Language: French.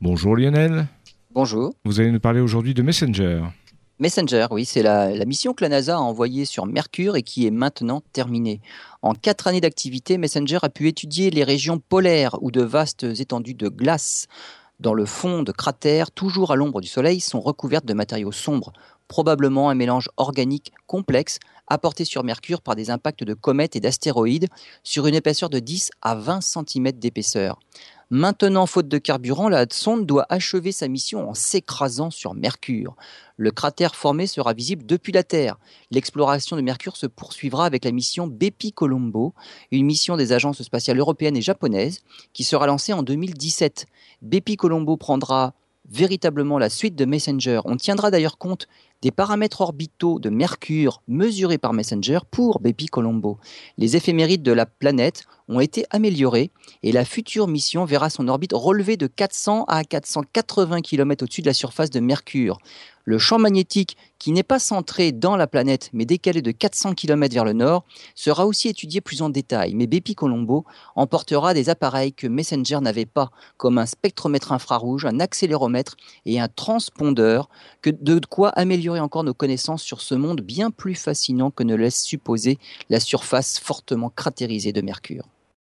Bonjour Lionel. Bonjour. Vous allez nous parler aujourd'hui de Messenger. Messenger, oui, c'est la, la, mission que la NASA a envoyée sur Mercure et qui est maintenant terminée. En quatre années d'activité, Messenger a pu étudier les régions polaires où de vastes étendues de glace dans le fond de cratères, toujours à l'ombre du Soleil, sont recouvertes de matériaux sombres, probablement un mélange organique complexe apporté sur Mercure par des impacts de comètes et d'astéroïdes sur une épaisseur de 10 à 20 cm d'épaisseur. Maintenant, faute de carburant, la sonde doit achever sa mission en s'écrasant sur Mercure. Le cratère formé sera visible depuis la Terre. L'exploration de Mercure se poursuivra avec la mission Bepi Colombo, une mission des agences spatiales européennes et japonaises qui sera lancée en 2017. Bepi Colombo prendra véritablement la suite de Messenger. On tiendra d'ailleurs compte des paramètres orbitaux de Mercure mesurés par Messenger pour Bepi Colombo. Les éphémérides de la planète ont été améliorés et la future mission verra son orbite relevée de 400 à 480 km au-dessus de la surface de Mercure. Le champ magnétique, qui n'est pas centré dans la planète mais décalé de 400 km vers le nord, sera aussi étudié plus en détail. Mais Bepi Colombo emportera des appareils que Messenger n'avait pas, comme un spectromètre infrarouge, un accéléromètre et un transpondeur, de quoi améliorer encore nos connaissances sur ce monde bien plus fascinant que ne laisse supposer la surface fortement cratérisée de Mercure.